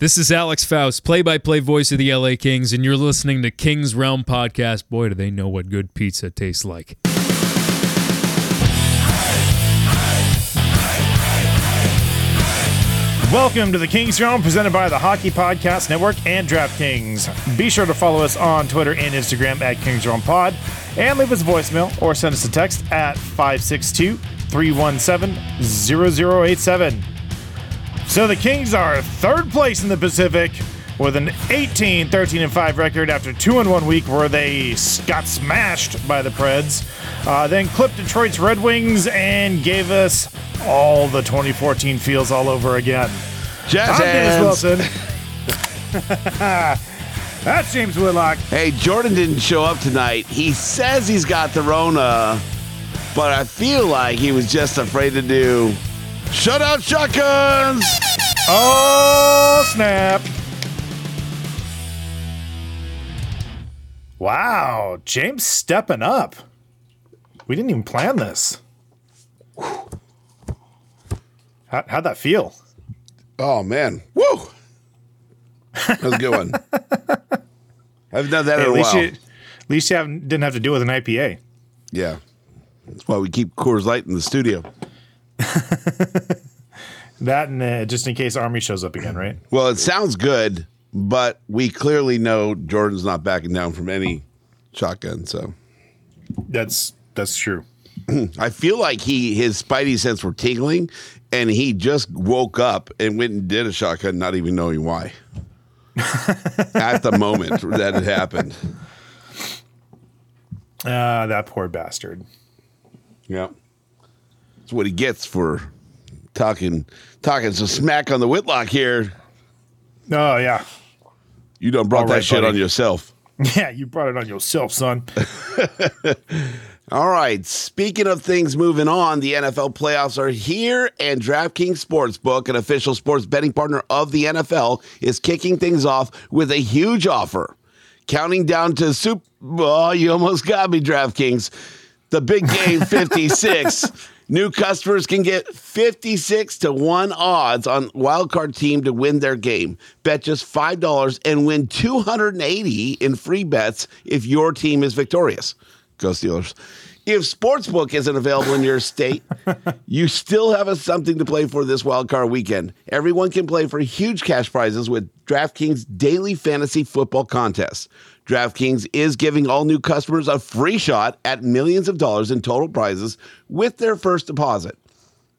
This is Alex Faust, play by play voice of the LA Kings, and you're listening to Kings Realm Podcast. Boy, do they know what good pizza tastes like. Welcome to the Kings Realm, presented by the Hockey Podcast Network and DraftKings. Be sure to follow us on Twitter and Instagram at Kings Realm Pod, and leave us a voicemail or send us a text at 562 317 0087. So the Kings are third place in the Pacific with an 18 13 and 5 record after 2 and 1 week where they got smashed by the Preds. Uh, then clipped Detroit's Red Wings and gave us all the 2014 feels all over again. Jazz I'm Dennis. Wilson. That's James Whitlock. Hey, Jordan didn't show up tonight. He says he's got the Rona, but I feel like he was just afraid to do shutout shotguns. Oh, snap. Wow, James stepping up. We didn't even plan this. How, how'd that feel? Oh man, woo! That was a good one. I haven't done that Hey, in at a least while. you, at least you haven't, didn't have to deal with an IPA. Yeah, that's why we keep Coors Light in the studio. That and uh, just in case Army shows up again, right? Well, it sounds good, but we clearly know Jordan's not backing down from any shotgun. So That's that's true. I feel like he his spidey sense were tingling, and he just woke up and went and did a shotgun, not even knowing why. At the moment that it happened. Ah, that poor bastard. Yeah, that's what he gets for talking talking some smack on the Whitlock here. Oh yeah, You done brought that shit buddy. on yourself. yeah. You brought it on yourself, son. All right. Speaking of things moving on, the NFL playoffs are here, and DraftKings Sportsbook, an official sports betting partner of the NFL, is kicking things off with a huge offer. Counting down to Super. Oh, you almost got me, DraftKings. The big game 56. New customers can get 56 to 1 odds on wildcard team to win their game. Bet just $5 and win 280 in free bets if your team is victorious. Go Steelers. If Sportsbook isn't available in your state, you still have a something to play for this wild card weekend. Everyone can play for huge cash prizes with DraftKings daily fantasy football contest. DraftKings is giving all new customers a free shot at millions of dollars in total prizes with their first deposit.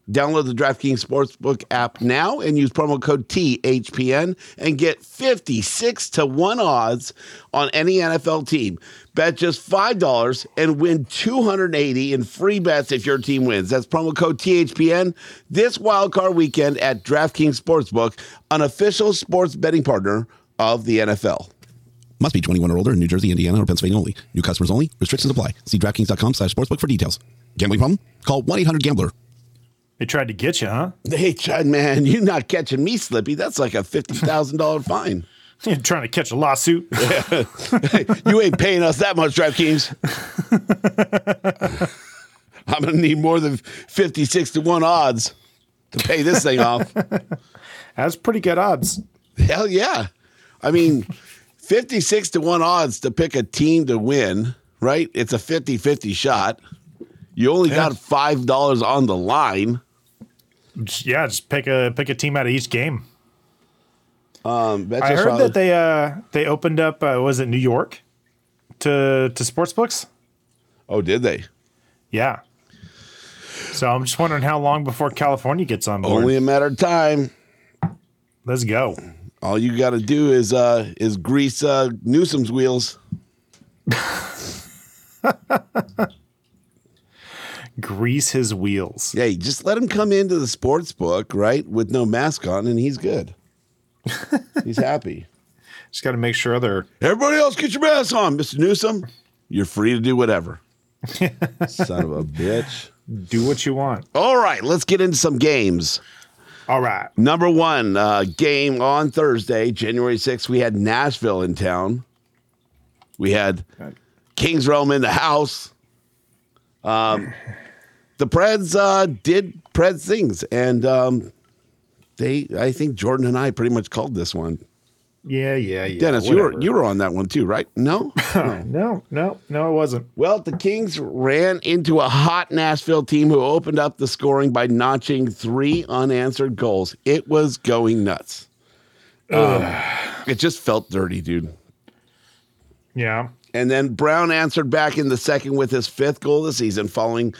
Download the DraftKings Sportsbook app now and use promo code THPN and get 56 to 1 odds on any NFL team. Bet just $5 and win 280 in free bets if your team wins. That's promo code THPN this wildcard weekend at DraftKings Sportsbook, an official sports betting partner of the NFL. Must be 21 or older in New Jersey, Indiana, or Pennsylvania only. New customers only. Restrictions apply. See DraftKings.com slash sportsbook for details. Gambling problem? Call 1-800-GAMBLER. They tried to get you, huh? Hey, Chad, man, you're not catching me, Slippy. That's like a $50,000 fine. You're trying to catch a lawsuit. you ain't paying us that much, DraftKings. I'm going to need more than 56 to 1 odds to pay this thing off. That's pretty good odds. Hell yeah. I mean, 56 to 1 odds to pick a team to win, right? It's a 50 50 shot. You only got $5 on the line. Yeah, just pick a pick a team out of each game. Um, bet I heard that they uh they opened up uh, was it New York to to sports books? Oh, did they? Yeah. So I'm just wondering how long before California gets on board. Only a matter of time. Let's go. All you got to do is uh is grease uh Newsom's wheels. Grease his wheels. Yeah, you just let him come into the sports book, right, with no mask on, and he's good. he's happy. Just got to make sure they're Everybody else, get your mask on, Mister Newsom. You're free to do whatever. Son of a bitch. do what you want. All right, let's get into some games. All right. Number one uh, game on Thursday, January 6th, we had Nashville in town. We had Kings Realm in the house. Um, the Preds uh, did Preds things, and um, they, I think Jordan and I pretty much called this one. Yeah, yeah, yeah. Dennis, you were you were on that one too, right? No. No, no, no, it wasn't. Well, the Kings ran into a hot Nashville team who opened up the scoring by notching three unanswered goals. It was going nuts. Um, it just felt dirty, dude. Yeah. And then Brown answered back in the second with his fifth goal of the season, following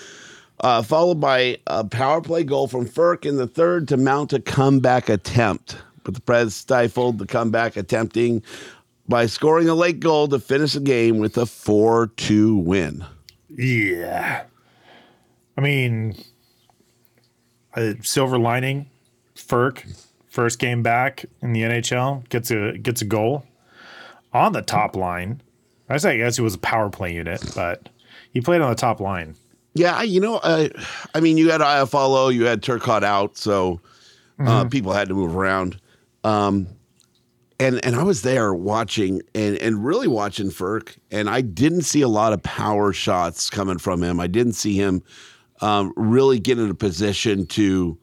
uh, followed by a power play goal from Frk in the third to mount a comeback attempt. But the Preds stifled the comeback attempting by scoring a late goal to finish the game with a 4 2 win. Yeah. I mean, a silver lining, Frk, first game back in the NHL, gets a gets a goal on the top line. I say I guess it was a power play unit, but he played on the top line. Yeah, you know, uh, I mean, you had Iafallo, you had Turcotte out, so uh, people had to move around. Um, and and I was there watching and and really watching Frk, and I didn't see a lot of power shots coming from him. I didn't see him um, really get in a position to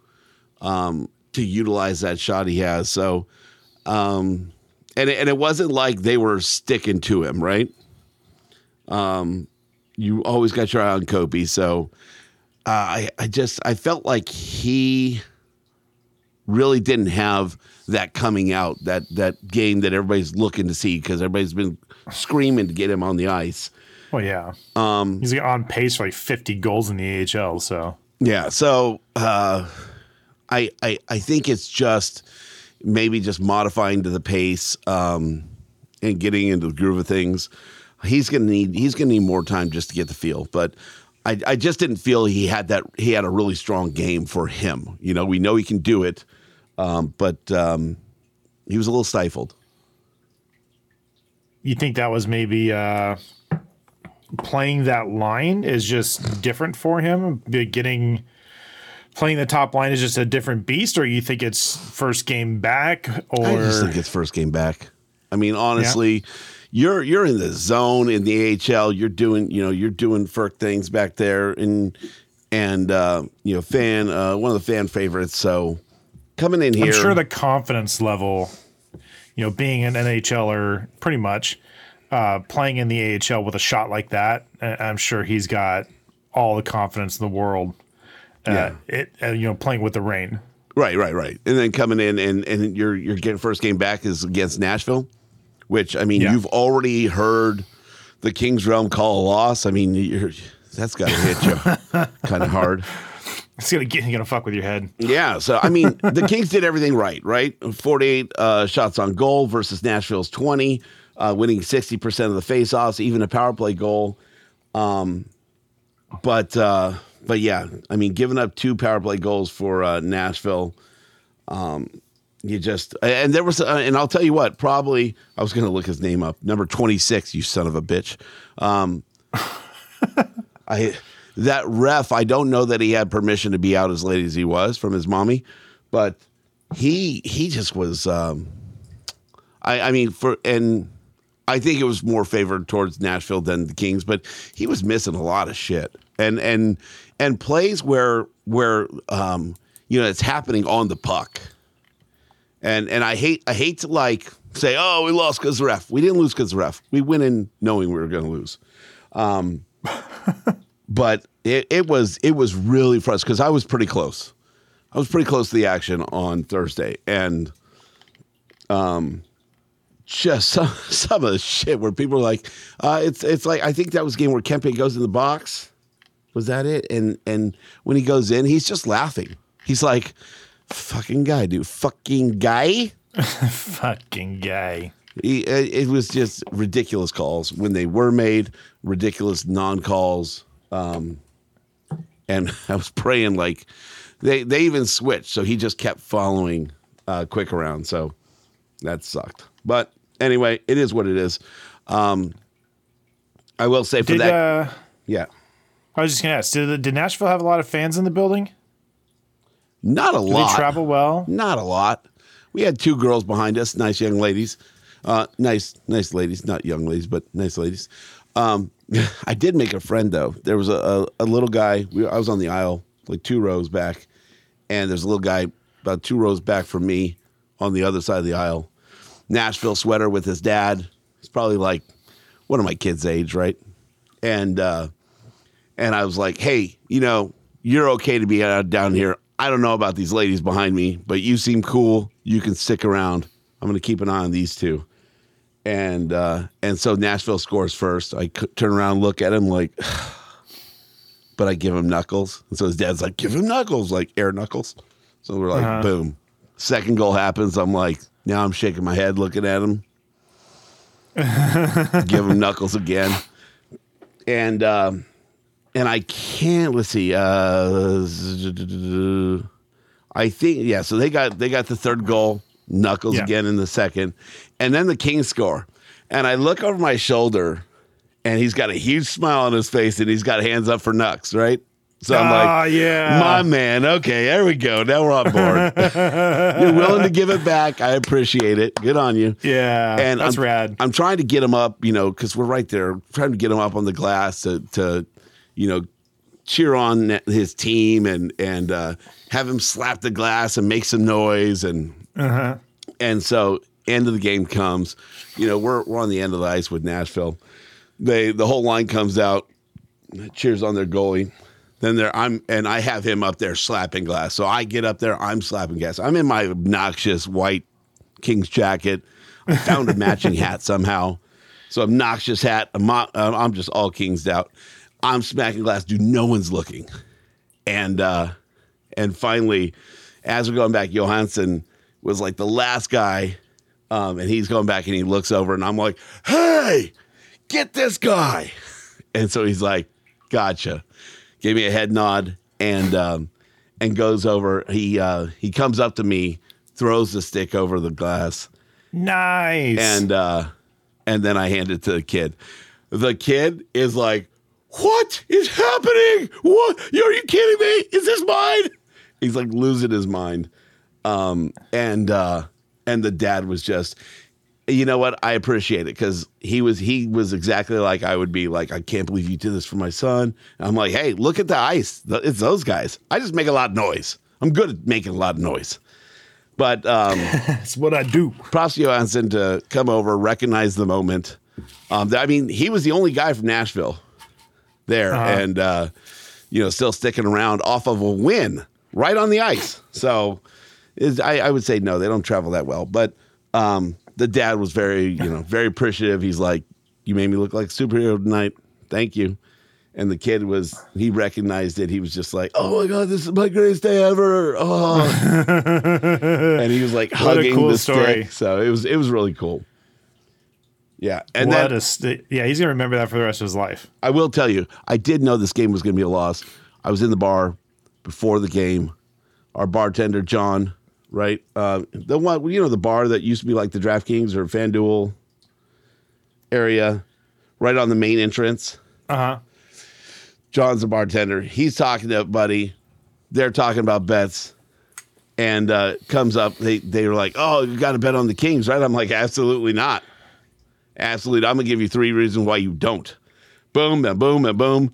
um, to utilize that shot he has. So, um, and and it wasn't like they were sticking to him, right? Um, you always got your eye on Kobe, so uh, I I just I felt like he really didn't have that coming out that that game that everybody's looking to see because everybody's been screaming to get him on the ice. Well, yeah. Um, He's on pace for like 50 goals in the AHL. So Yeah, so uh, I, I I think it's just maybe just modifying to the pace um, and getting into the groove of things. He's gonna need he's gonna need more time just to get the feel, but. I, I just didn't feel he had that he had a really strong game for him. You know, we know he can do it, um, but um, he was a little stifled. you think that was maybe uh, playing that line is just different for him? Getting playing the top line is just a different beast, or you think it's first game back? Or I just think it's first game back. I mean, honestly, you're you're in the zone in the AHL. You're doing you know you're doing Frk things back there, and and uh, you know fan uh, one of the fan favorites. So coming in here, I'm sure the confidence level, you know, being an NHLer, pretty much uh, playing in the AHL with a shot like that, uh, I'm sure he's got all the confidence in the world. Uh, Yeah. it uh, you know playing with the rain. right, right, right, and then coming in and and your your getting first game back is against Nashville, which I mean Yeah. you've already heard the Kings realm call a loss. I mean you're, that's got to hit you kind of hard. It's gonna get gonna fuck with your head. Yeah. So, I mean, the Kings did everything right, right? 48 uh, shots on goal versus Nashville's 20, uh, winning 60% of the faceoffs, even a power play goal. Um, but, uh, but yeah, I mean, giving up two power play goals for uh, Nashville, um, you just, and there was, uh, and I'll tell you what, probably, I was going to look his name up, number 26, you son of a bitch. Um, I that ref, I don't know that he had permission to be out as late as he was from his mommy, but he he just was. Um, I I mean for and I think it was more favored towards Nashville than the Kings, but he was missing a lot of shit and and and plays where where um, you know it's happening on the puck. And and I hate I hate to like say oh we lost because the ref we didn't lose because the ref we went in knowing we were going to lose. But it, it was it was really frustrating because I was pretty close. I was pretty close to the action on Thursday, and um, just some some of the shit where people are like, uh, it's it's like I think that was a game where Kempe goes in the box. Was that it? And and when he goes in, he's just laughing. He's like, "Fucking guy, dude, fucking guy." Fucking guy. He, it it was just ridiculous calls when they were made, ridiculous non calls. Um, and I was praying like they they even switched, so he just kept following uh, Quick around. So that sucked. But anyway, it is what it is. Um, I will say for Did that, uh, yeah, I was just gonna ask, did, did Nashville have a lot of fans in the building? not a Did lot. they travel well? Not a lot. We had two girls behind us, nice young ladies. Uh, nice, nice ladies, not young ladies, but nice ladies. Um, I did make a friend though. There was a, a, a little guy. We, I was on the aisle, like two rows back, and there's a little guy about two rows back from me on the other side of the aisle. Nashville sweater with his dad. He's probably like one of my kids' age, right? And uh, and I was like, hey, you know, you're okay to be out down here. I don't know about these ladies behind me, but you seem cool. You can stick around. I'm to keep an eye on these two. And uh, and so Nashville scores first. I c- turn around, look at him like, but I give him knuckles. And so his dad's like, give him knuckles, like air knuckles. So we're like, Uh-huh. boom. Second goal happens. I'm like, now I'm shaking my head looking at him. give him knuckles again. And um, and I can't. Let's see. Uh, I think yeah. So they got they got the third goal. Knuckles Yeah. again in the second, and then the Kings score. And I look over my shoulder, and he's got a huge smile on his face, and he's got hands up for Nux, right? So I'm Ah, like, yeah. my man. Okay, there we go. Now we're on board. You're willing to give it back. I appreciate it. Good on you. Yeah, and that's I'm, rad. I'm trying to get him up, you know, because we're right there, trying to get him up on the glass to, to you know, cheer on his team and and uh, have him slap the glass and make some noise and Uh-huh. and so end of the game comes, you know, we're we're on the end of the ice with Nashville. They the whole line comes out, cheers on their goalie. Then there I'm and I have him up there slapping glass. So I get up there, I'm slapping glass. I'm in my obnoxious white King's jacket. I found a matching hat somehow. So obnoxious hat. I'm, I'm just all King's out. I'm smacking glass. Dude, no one's looking. And uh, and finally, as we're going back, Johansen was like the last guy, um, and he's going back and he looks over, and I'm like, "Hey, get this guy!" And so he's like, "Gotcha." Gave me a head nod and um, and goes over. He uh, he comes up to me, throws the stick over the glass, Nice. and uh, and then I hand it to the kid. The kid is like, "What is happening? What? Are you kidding me? Is this mine?" He's like losing his mind. Um, and uh, and the dad was just, you know what? I appreciate it because he was he was exactly like I would be. Like, I can't believe you did this for my son. And I'm like, hey, look at the ice. It's those guys. I just make a lot of noise. I'm good at making a lot of noise. But um, that's what I do. props to Johansen to come over, recognize the moment. Um, I mean, he was the only guy from Nashville there, Uh-huh. and uh, you know, still sticking around off of a win right on the ice. So, is I, I would say no, they don't travel that well. But um, the dad was very, you know, very appreciative. He's like, "You made me look like a superhero tonight. Thank you." And the kid was, he recognized it. He was just like, "Oh my god, this is my greatest day ever!" Oh, and he was like What a hugging cool the story. stick. So it was it was really cool. Yeah, and what then st- yeah, he's gonna remember that for the rest of his life. I will tell you, I did know this game was going to be a loss. I was in the bar before the game. Our bartender John, right, uh, the one you know the bar that used to be like the DraftKings or FanDuel area, right on the main entrance. Uh huh. John's a bartender. He's talking to a buddy. They're talking about bets. And uh, comes up, they they were like, "Oh, you got to bet on the Kings, right?" I'm like, "Absolutely not, absolutely. I'm gonna give you three reasons why you don't." Boom and boom and boom,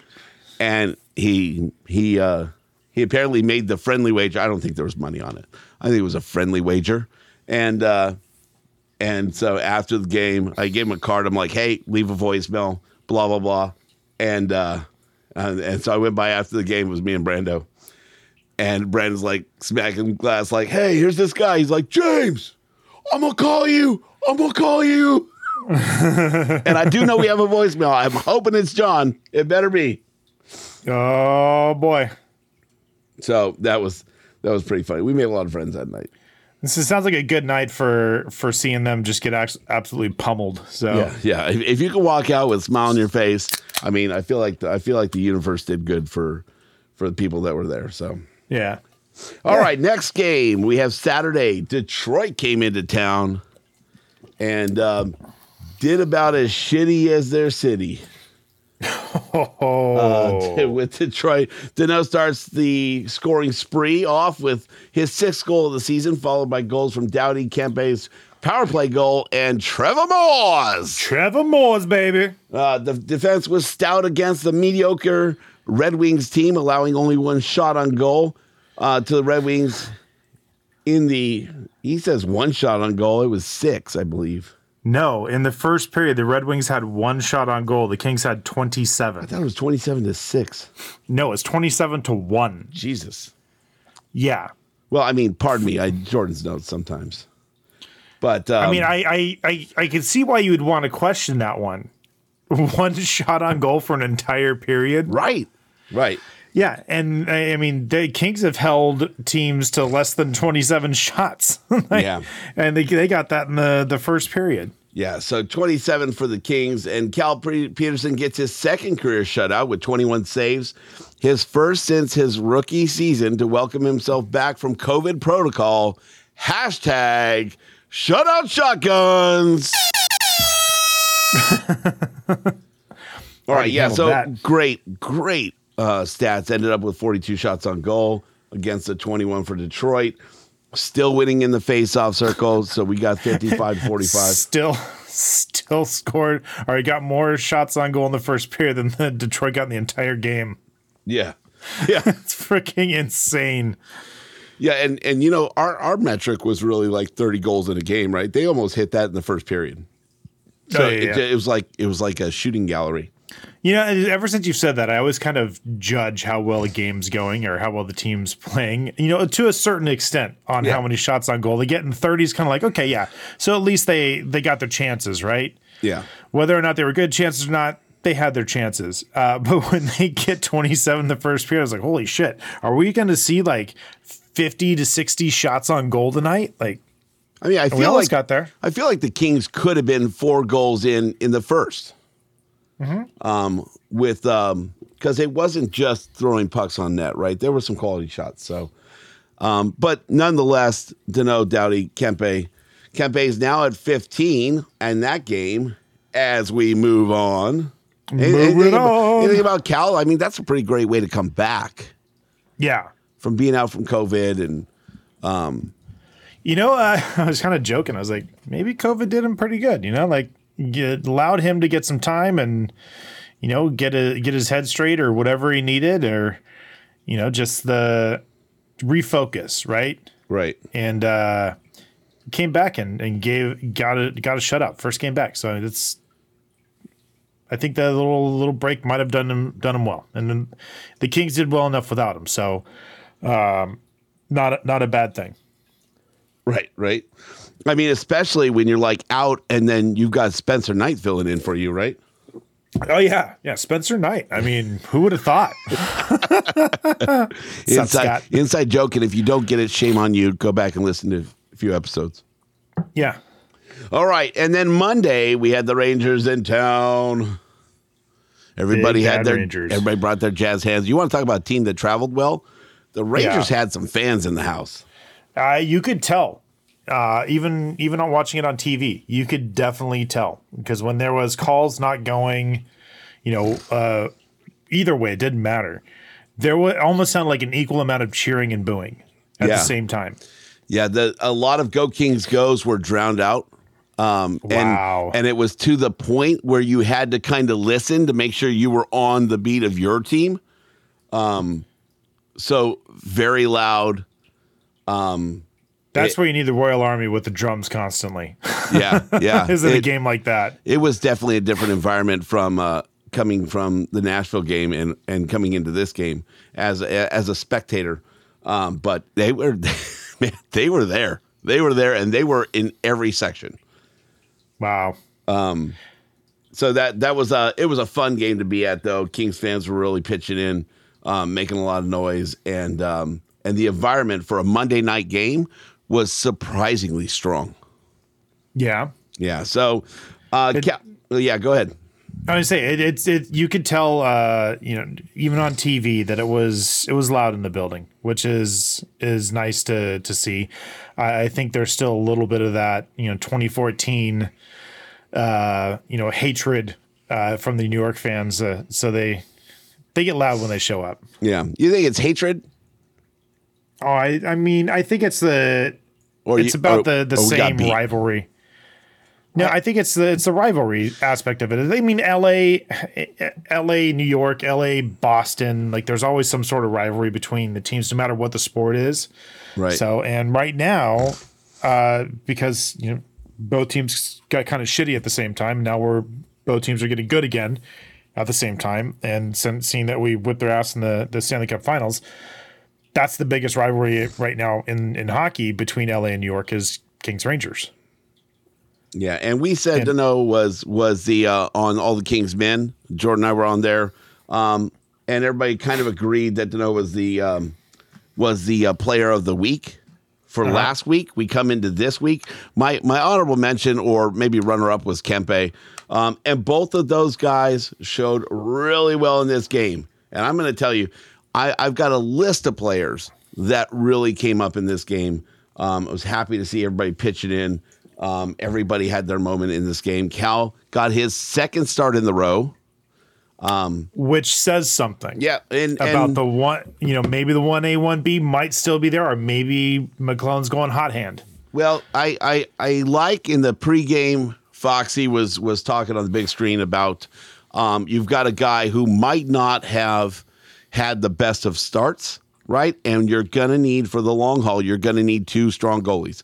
and he he uh, he apparently made the friendly wager. I don't think there was money on it. I think it was a friendly wager, and uh, and so after the game, I gave him a card. I'm like, "Hey, leave a voicemail." Blah blah blah, and uh, and, and so I went by after the game. It was me and Brando, And Brandon's like smacking glass, like, "Hey, here's this guy." He's like, "James, I'm gonna call you. I'm gonna call you." and I do know we have a voicemail. I'm hoping it's John. It better be. Oh boy. So that was that was pretty funny. We made a lot of friends that night. This is- sounds like a good night for for seeing them just get absolutely pummeled. So Yeah, yeah. If, if you can walk out with a smile on your face, I mean, I feel like the, I feel like the universe did good for for the people that were there. So, yeah. all right, next game we have Saturday. Detroit came into town and um, did about as shitty as their city. Oh, Uh, with Detroit, Danault starts the scoring spree off with his sixth goal of the season, followed by goals from Doughty, Kempe's power play goal, and Trevor Moore's. Trevor Moore's baby. Uh, the defense was stout against the mediocre Red Wings team, allowing only one shot on goal uh, to the Red Wings. In the, he says one shot on goal. It was six, I believe. No, in the first period, the Red Wings had one shot on goal. The Kings had 27. I thought it was 27 to six. No, it's 27 to 1. Jesus. Yeah. Well, I mean, pardon me. I Jordan's notes sometimes. But um, I mean, I, I, I, I can see why you would want to question that one. One shot on goal for an entire period. right, right. Yeah. And I, I mean, the Kings have held teams to less than 27 shots. Like, Yeah. And they, they got that in the, the first period. Yeah, so 27 for the Kings, and Cal Petersen gets his second career shutout with 21 saves, his first since his rookie season to welcome himself back from COVID protocol. Hashtag shutout shotguns. All right, yeah, so that. great, great uh, stats. Ended up with 42 shots on goal against the 21 for Detroit. Still winning in the face-off circle, so we got 55 45. Still, still scored, or he got more shots on goal in the first period than the Detroit got in the entire game. Yeah. Yeah. It's freaking insane. Yeah, and and you know, our our metric was really like 30 goals in a game, right? They almost hit that in the first period. So Oh, yeah, it, yeah. it was like it was like a shooting gallery. You know, ever since you've said that, I always kind of judge how well a game's going or how well the team's playing, you know, to a certain extent on Yeah. how many shots on goal they get. And 30 is kind of like, okay, yeah. So at least they they got their chances, right? Yeah. Whether or not they were good chances or not, they had their chances. Uh, but when they get 27 the first period, I was like, holy shit, are we going to see like 50 to 60 shots on goal tonight? Like, I mean, I feel like got there. I feel like the Kings could have been four goals in in the 1st Mm-hmm. Um, with um, because it wasn't just throwing pucks on net, right? There were some quality shots. So, um, but nonetheless, Danault Doughty Kempe, Kempe is now at 15, and that game as we move on. Move anything, it about, on. anything about Cal? I mean, that's a pretty great way to come back Yeah. from being out from COVID and You know, uh, I was kind of joking. I was like, maybe COVID did him pretty good. You know, like get, allowed him to get some time and you know get a get his head straight or whatever he needed, or you know just the refocus, right? right. And uh, came back and, and gave got a got a shutout first game back. So it's. I think that little little break might have done him done him well, and then the Kings did well enough without him. So, um, not not a bad thing. Right, right. I mean, especially when you're like out and then you've got Spencer Knight filling in for you, right? Oh yeah, yeah. Spencer Knight. I mean, who would have thought? inside, inside joke. And if you don't get it, shame on you. Go back and listen to a few episodes. Yeah. All right. And then Monday, we had the Rangers in town. Everybody Big had their, Rangers. everybody brought their jazz hands. You want to talk about a team that traveled well? The Rangers Yeah. had some fans in the house. Uh, you could tell, uh, even even on watching it on TV, you could definitely tell because when there was calls not going, you know, uh, either way, it didn't matter. There was almost sounded like an equal amount of cheering and booing at Yeah. the same time. Yeah, the a lot of Go Kings goes were drowned out. Um, Wow. and, and it was to the point where you had to kind of listen to make sure you were on the beat of your team. Um, so very loud. That's where you need the Royal Army with the drums constantly. Yeah, yeah. Is it, a game like that? it was definitely a different environment from uh, coming from the Nashville game and and coming into this game as a, as a spectator. Um, but they were, man, they were there. They were there, and they were in every section. Wow. Um, So that that was a it was a fun game to be at though. Kings fans were really pitching in, um, making a lot of noise, and um, and the environment for a Monday night game was surprisingly strong. Yeah. Yeah. So, uh, It- yeah, go ahead. I would say it, it's it. You could tell, uh, you know, even on TV that it was it was loud in the building, which is is nice to to see. I, I think there's still a little bit of that, you know, 2014, uh, you know, hatred uh, from the New York fans. Uh, so they they get loud when they show up. Yeah, you think it's hatred, Oh, I I mean, I think it's the or it's you- about or- the the we got same rivalry. No, I think it's the it's the rivalry aspect of it. I mean, L.A., L.A., New York, L.A., Boston. Like, there's always some sort of rivalry between the teams, no matter what the sport is. Right. So, and right now, uh, because you know both teams got kind of shitty at the same time. Now we're both teams are getting good again at the same time, and since seeing that we whipped their ass in the the Stanley Cup Finals, that's the biggest rivalry right now in in hockey between LA and New York is Kings Rangers. Yeah, and we said And- Danault was was the uh, on all the Kings men. Jordan and I were on there, um, and everybody kind of agreed that Danault was the um, was the uh, player of the week for Uh-huh. last week. We come into this week. My my honorable mention, or maybe runner up, was Kempe, um, and both of those guys showed really well in this game. And I'm going to tell you, I, I've got a list of players that really came up in this game. Um, I was happy to see everybody pitching in. Um, everybody had their moment in this game. Cal got his second start in the row. which says something. Yeah, and, About and- the one, you know, maybe the one A, one B might still be there, or maybe McLellan's going hot hand. Well, I, I I like in the pregame, Foxy was was talking on the big screen about um, you've got a guy who might not have had the best of starts, right? And you're gonna need for the long haul, you're gonna need two strong goalies.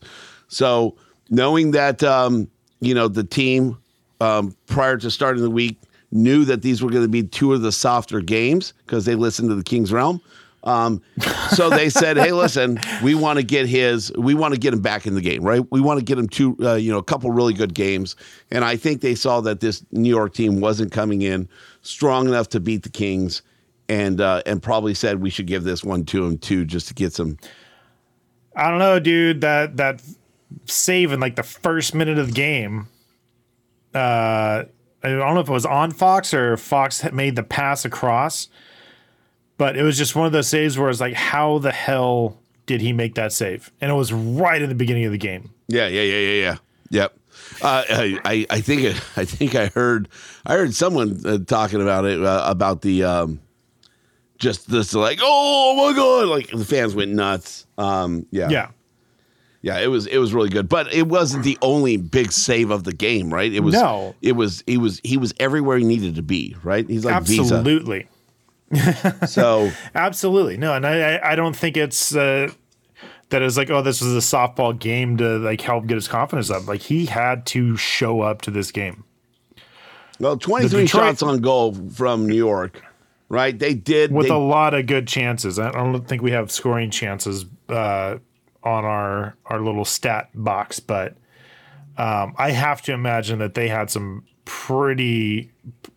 So knowing that um, you know the team um, prior to starting the week knew that these were going to be two of the softer games because they listened to the King's Realm. Um, so they said, "Hey, listen, we want to get his, we want to get him back in the game, right? We want to get him to, uh, you know, a couple really good games." And I think they saw that this New York team wasn't coming in strong enough to beat the Kings, and uh, and probably said we should give this one to him too, just to get some. I don't know, dude. That that save in like the first minute of the game. Uh, I don't know if it was on Fox or Fox made the pass across, but it was just one of those saves where it's like, how the hell did he make that save? And it was right in the beginning of the game. Yeah, yeah, yeah, yeah, yeah. Yep. Uh, I, I, I think I think I heard I heard someone uh, talking about it uh, about the um, just this like oh my god like the fans went nuts. Um, yeah, Yeah. yeah. It was it was really good, but it wasn't the only big save of the game, right? It was No. It was he was he was everywhere he needed to be, right? He's like. Absolutely. So Absolutely. No, and I, I- don't think it's uh, that it's like, oh, this was a softball game to like help get his confidence up. Like he had to show up to this game. well, twenty three Detroit- shots on goal from New York, right? They did with they, a lot of good chances. I don't think we have scoring chances uh, on our our little stat box, but um, I have to imagine that they had some pretty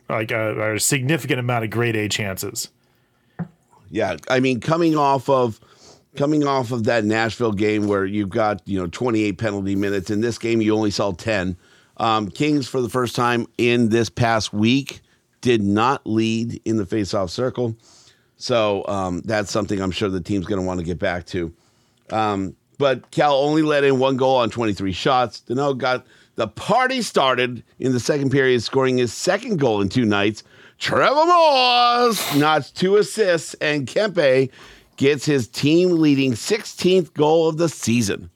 like a, a significant amount of grade A chances. Yeah, I mean, coming off of coming off of that Nashville game where you've got you know 28 penalty minutes. In this game, you only saw 10. Um, Kings for the first time in this past week did not lead in the faceoff circle, so um, that's something I'm sure the team's going to want to get back to. Um, but Cal only let in one goal on 23 shots. Danault got the party started in the second period, scoring his second goal in two nights. Trevor Morris notched two assists, and Kempe gets his team leading 16th goal of the season.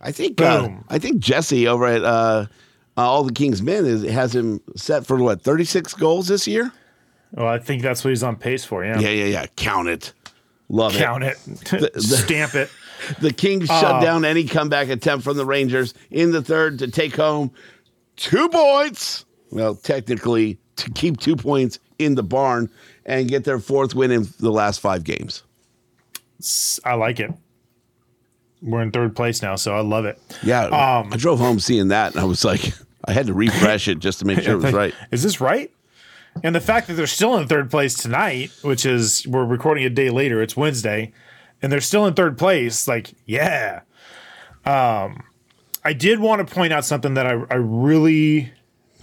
I think uh, I think Jesse over at uh, uh, All the Kings Men is, has him set for what 36 goals this year. Well, I think that's what he's on pace for. Yeah, Yeah, yeah, yeah. Count it. Love it. count it, stamp it. The Kings shut down any comeback attempt from the Rangers in the third to take home two points. Well, technically, to keep two points in the barn and get their fourth win in the last five games. I like it. We're in third place now, so I love it. Yeah, Um, I drove home seeing that, and I was like, I had to refresh it just to make sure it was right. Is this right? And the fact that they're still in third place tonight, which is we're recording a day later, it's Wednesday, and they're still in third place, like, yeah. Um I did want to point out something that I, I really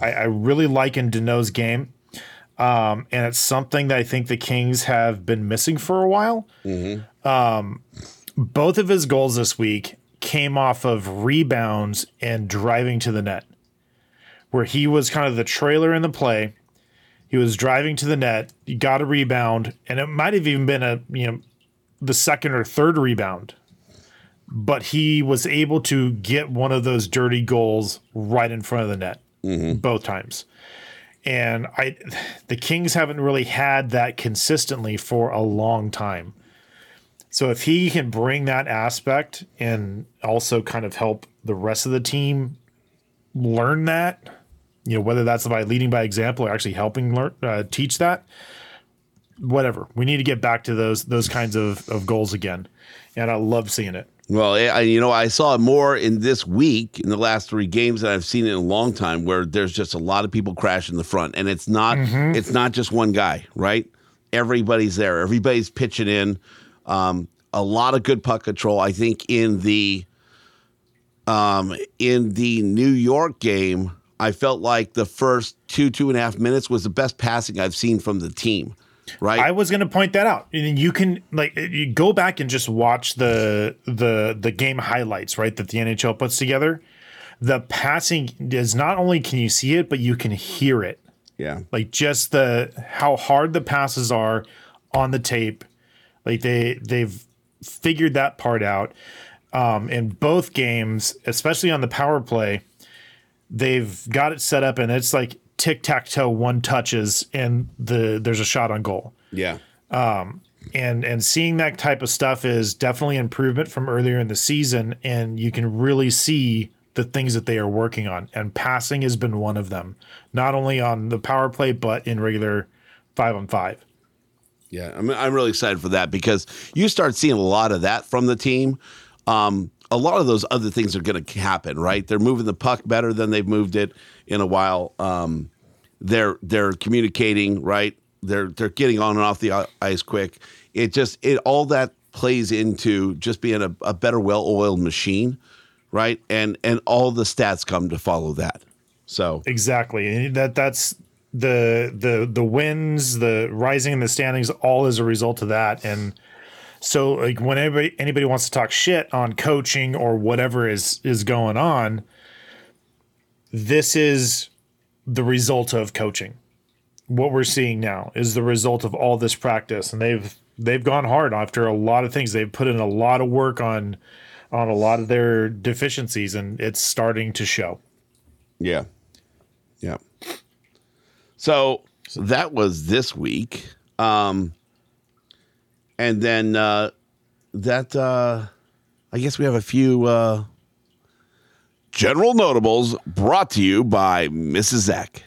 I, I really like in Danault's game. Um, and it's something that I think the Kings have been missing for a while. Um, both of his goals this week came off of rebounds and driving to the net, where he was kind of the trailer in the play. He was driving to the net, he got a rebound, and it might have even been a you know the second or third rebound, but he was able to get one of those dirty goals right in front of the net mm-hmm. both times. And I the Kings haven't really had that consistently for a long time. So if he can bring that aspect and also kind of help the rest of the team learn that, you know, whether that's by leading by example or actually helping learn uh, teach that, whatever. We need to get back to those those kinds of, of goals again. And I love seeing it. Well, I, you know, I saw it more in this week in the last three games than I've seen in a long time. Where there's just a lot of people crashing the front, and it's not it's not just one guy, right? Everybody's there. Everybody's pitching in. Um, a lot of good puck control. I think in the um, in the New York game, I felt like the first two two and a half minutes was the best passing I've seen from the team. Right? I was going to point that out. And you can like you go back and just watch the the the game highlights, right? That the NHL puts together. The passing is not only can you see it, but you can hear it. yeah. Like just the how hard the passes are on the tape. Like they they've figured that part out. Um, in both games, especially on the power play, they've got it set up and it's like tic tac toe one touches and the there's a shot on goal Yeah. and and seeing that type of stuff is definitely improvement from earlier in the season and you can really see the things that they are working on and passing has been one of them not only on the power play but in regular 5 on 5 Yeah, I'm, I'm really excited for that because you start seeing a lot of that from the team. Um, a lot of those other things are going to happen, right? They're moving the puck better than they've moved it in a while. Um, they're they're communicating, right? They're they're getting on and off the ice quick. It just it all that plays into just being a, a better, well-oiled machine, right? And and all the stats come to follow that. So exactly and that that's the the the wins the rising in the standings all as a result of that and so like when anybody anybody wants to talk shit on coaching or whatever is is going on this is the result of coaching what we're seeing now is the result of all this practice and they've they've gone hard after a lot of things they've put in a lot of work on on a lot of their deficiencies and it's starting to show Yeah. Yeah. So that was this week. Um and then uh that uh I guess we have a few uh general notables brought to you by Mrs. Zach.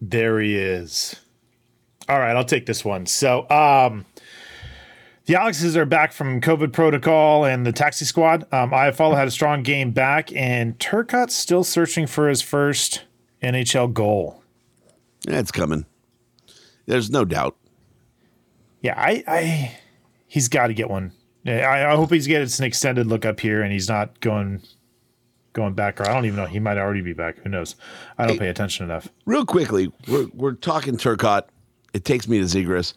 There he is. All right, I'll take this one. So, um, the Alexes are back from COVID protocol and the taxi squad. Um, Iafallo had a strong game back, and Turcotte's still searching for his first NHL goal. It's coming. There's no doubt. Yeah, I, I he's got to get one. I, I hope he's getting an extended look up here, and he's not going going back. Or I don't even know. He might already be back. Who knows? I don't pay attention enough. Real quickly, we're, we're talking Turcotte. It takes me to Zegras.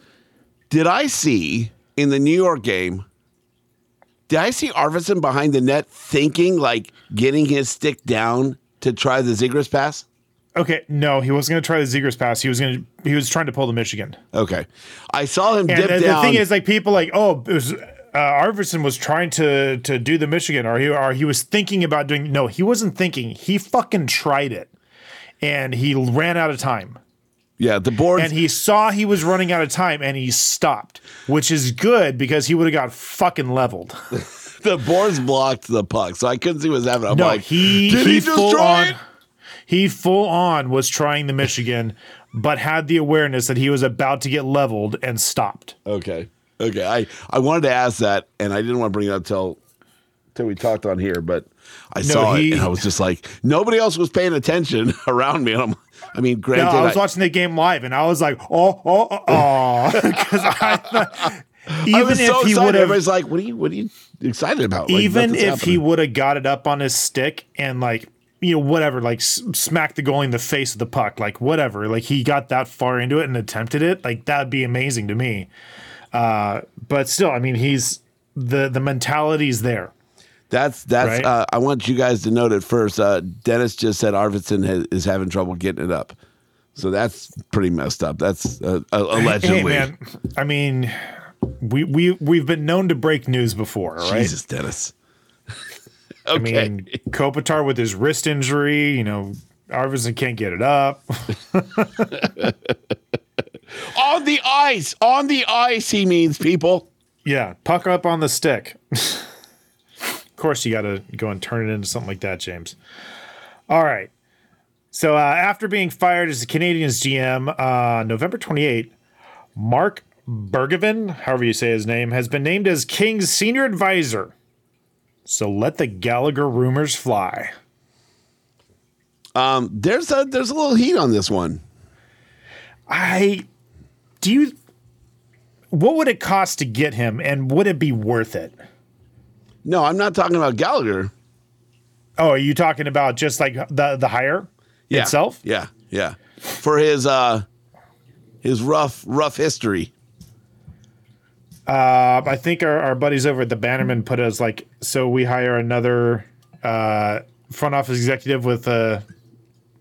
Did I see in the New York game? Did I see Arvidsson behind the net thinking like getting his stick down to try the Zegras pass? Okay, no, he wasn't going to try the Zegras pass. He was going to. He was trying to pull the Michigan. Okay, I saw him And dip the, the thing is, like people like, oh, it was uh, Arvidsson was trying to to do the Michigan, or he or he was thinking about doing. No, he wasn't thinking. He fucking tried it, and he ran out of time. yeah, the boards. And he saw he was running out of time, and he stopped, which is good because he would have got fucking leveled. the boards blocked the puck, so I couldn't see what was happening. I'm no, like, he did he, he, just try on. it? He full on was trying the Michigan, but had the awareness that he was about to get leveled and stopped. Okay, Okay, I, I wanted to ask that, and I didn't want to bring it up till till we talked on here, but I saw he- it, and I was just like, nobody else was paying attention around me. And I'm, I mean, No, granted, I was I- watching the game live, and I was like, "Oh, oh, oh, oh," because I thought I even was if so he would have, Everybody's like, "What are you? What are you excited about?" Like, even if he would have got it up on his stick and like you know whatever, like s- smack the goalie in the face of the puck, like whatever, like he got that far into it and attempted it, like that'd be amazing to me. Uh, but still, I mean, he's the the mentality's there. That's that's. Right? Uh, I want you guys to note it first. Uh, Dennis just said Arvidsson has, is having trouble getting it up, so that's pretty messed up. That's allegedly. Hey man, I mean, we we we've been known to break news before, right? Jesus, Dennis. I mean, Kopitar with his wrist injury, you know, Arvidsson can't get it up. on the ice, on the ice. He means people. Yeah, puck up on the stick. of course, you got to go and turn it into something like that, James. All right. So uh, after being fired as the Canadiens GM, uh, November 28, Marc Bergevin, however you say his name, has been named as King's senior advisor. So let the Gallagher rumors fly. Um, there's a there's a little heat on this one. I do you. What would it cost to get him, and would it be worth it? No, I'm not talking about Gallagher. Oh, are you talking about just like the the hire Yeah. itself? Yeah, yeah. For his uh his rough rough history. Uh, I think our, our buddies over at the Bannerman put us like, so we hire another uh, front office executive with uh,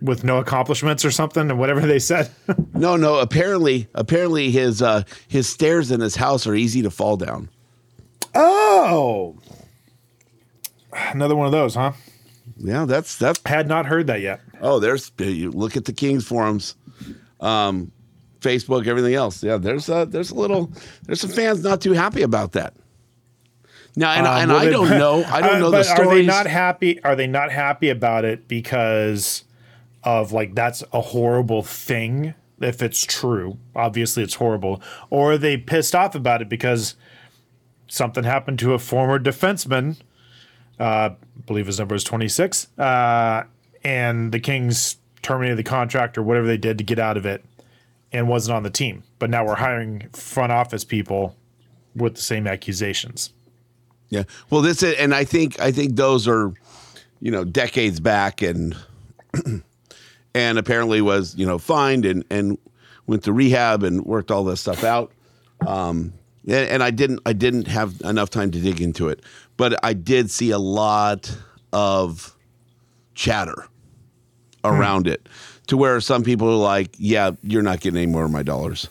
with no accomplishments or something, and whatever they said. No, no. Apparently, apparently his uh his stairs in his house are easy to fall down. oh, another one of those, huh? Yeah, that's that's. Had not heard that yet. Oh, there's you look at the Kings forums, um, Facebook, everything else. Yeah, there's a there's a little there's some fans not too happy about that. Now, and, Um, and will I don't know. I don't Uh, know the stories. Are they not happy? Are they not happy about it because of like that's a horrible thing? If it's true, obviously it's horrible. Or are they pissed off about it because something happened to a former defenseman? Uh, I believe his number is twenty six, uh, and the Kings terminated the contract or whatever they did to get out of it, and wasn't on the team. But now we're hiring front office people with the same accusations. Yeah. Well, this is, and I think I think those are, you know, decades back, and and apparently was you know fined and and went to rehab and worked all this stuff out. Um, and, and I didn't I didn't have enough time to dig into it, but I did see a lot of chatter around it to where some people are like, "Yeah, you're not getting any more of my dollars."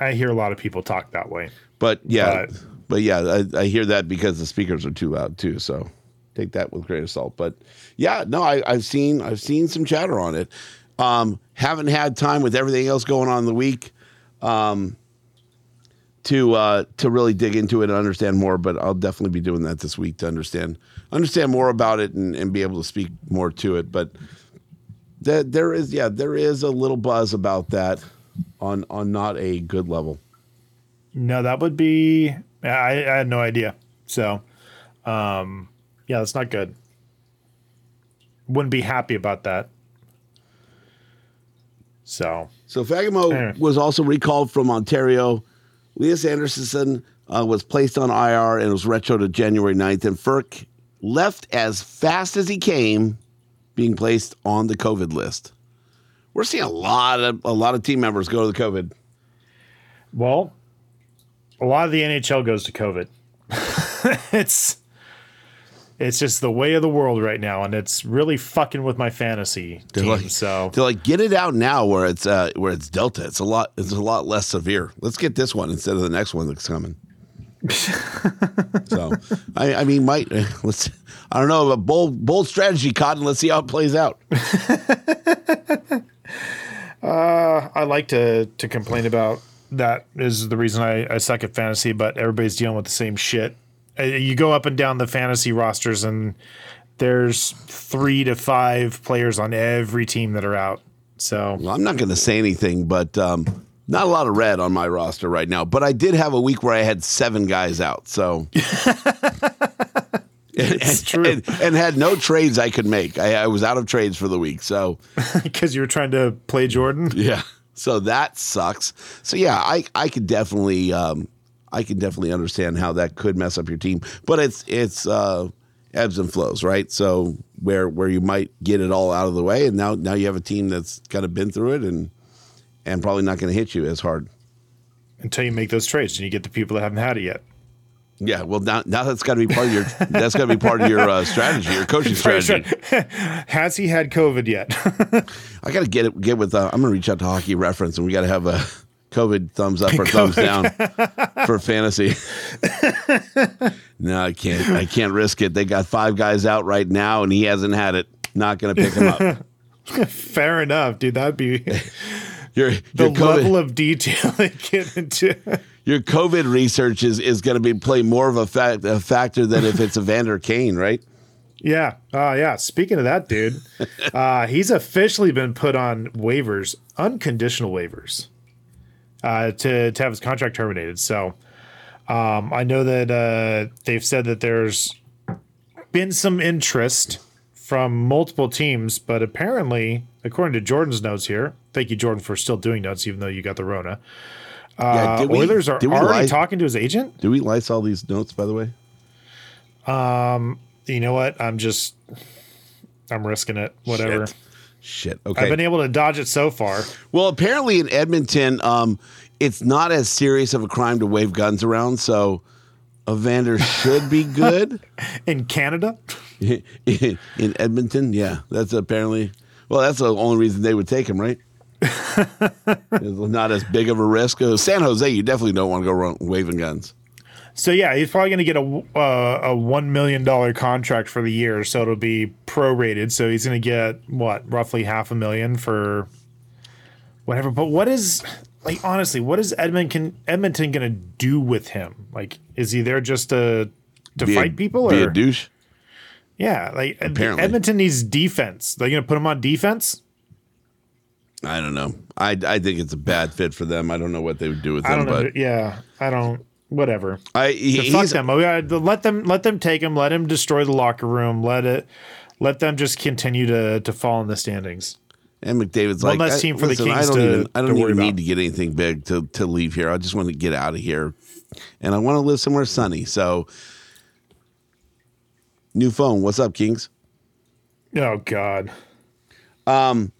I hear a lot of people talk that way. But yeah, But- but, yeah, I, I hear that because the speakers are too loud too. So take that with of salt. But yeah, no, I, I've seen I've seen some chatter on it. Um, haven't had time with everything else going on in the week um, to uh, to really dig into it and understand more. But I'll definitely be doing that this week to understand understand more about it and, and be able to speak more to it. But that there is yeah there is a little buzz about that on on not a good level. No, that would be. I, I had no idea. So, um, yeah, that's not good. Wouldn't be happy about that. So, So Fagemo Yeah. was also recalled from Ontario. Lias Andersson uh, was placed on IR and was retro to January 9th. And Frk left as fast as he came, being placed on the COVID list. We're seeing a lot of a lot of team members go to the COVID. well, a lot of the NHL goes to COVID. it's it's just the way of the world right now, and it's really fucking with my fantasy They're team. like, so, they're like, get it out now where it's uh, where it's Delta. It's a lot. It's a lot less severe. Let's get this one instead of the next one that's coming. so, I, I mean, might let's. I don't know, a bold bold strategy, Cotton. Let's see how it plays out. I like to to complain about that is the reason I, I suck at fantasy, but everybody's dealing with the same shit. Uh, You go up and down the fantasy rosters, and there's three to five players on every team that are out. So Well, I'm not going to say anything, but um, Not a lot of red on my roster right now, but I did have a week where I had seven guys out. So. and, true. and, and had no trades I could make. I, I was out of trades for the week. So, Because you were trying to play Jordan. yeah. So that sucks. So yeah, I I could definitely um I can definitely understand how that could mess up your team. But it's it's uh ebbs and flows, right? So where where you might get it all out of the way and now now you have a team that's kind of been through it and and probably not going to hit you as hard. Until you make those trades and you get the people that haven't had it yet. Yeah, well now now that's got to be part of your that's got to be part of your uh, strategy, your coaching strategy. Has he had COVID yet? I got to get it, get with. Uh, I'm going to reach out to Hockey Reference, and we got to have a COVID thumbs up or thumbs down for fantasy. no, I can't. I can't risk it. They got five guys out right now, and he hasn't had it. Not going to pick him up. Fair enough, dude. That'd be Your the COVID, level of detail they get into. your COVID research is, is going to be play more of a, fact, a factor than if it's Evander Kane, right? Yeah. Uh, yeah. Speaking of that, dude, uh, he's officially been put on waivers, unconditional waivers, uh, to, to have his contract terminated. So um, I know that uh, they've said that there's been some interest from multiple teams, but apparently, according to Jordan's notes here, thank you, Jordan, for still doing notes, even though you got the Rona. Uh, did we- Oilers are already lie- talking to his agent. Do we lice all these notes, by the way? Um, you know what? I'm just, I'm risking it. Whatever. Shit. Shit. Okay. I've been able to dodge it so far. Well, apparently in Edmonton, um, it's not as serious of a crime to wave guns around, so Evander should be good In Canada, in Edmonton. Yeah, that's apparently. Well, that's the only reason they would take him, right? not as big of a risk. Uh, San Jose, you definitely don't want to go around waving guns. so yeah, he's probably going to get a uh, a one million dollar contract for the year, so it'll be prorated. So he's going to get what roughly half a million for whatever. But what is like honestly, what is Edmonton Edmonton going to do with him? Like, is he there just to to Be a- fight people Be or a douche. yeah? Like Apparently. Edmonton needs defense. They're going to put him on defense. I don't know. I, I think it's a bad fit for them. I don't know what they would do with I know. but Yeah, I don't. Whatever. I he, fuck them. Oh, let them let them take him. Let him destroy the locker room. Let it. Let them just continue to to fall in the standings. And McDavid's One like, less I- team for the Kings I don't to- even, I don't worry even need about. to get anything big to to leave here. I just want to get out of here, and I want to live somewhere sunny. So, new phone. What's up, Kings? Oh God. Um,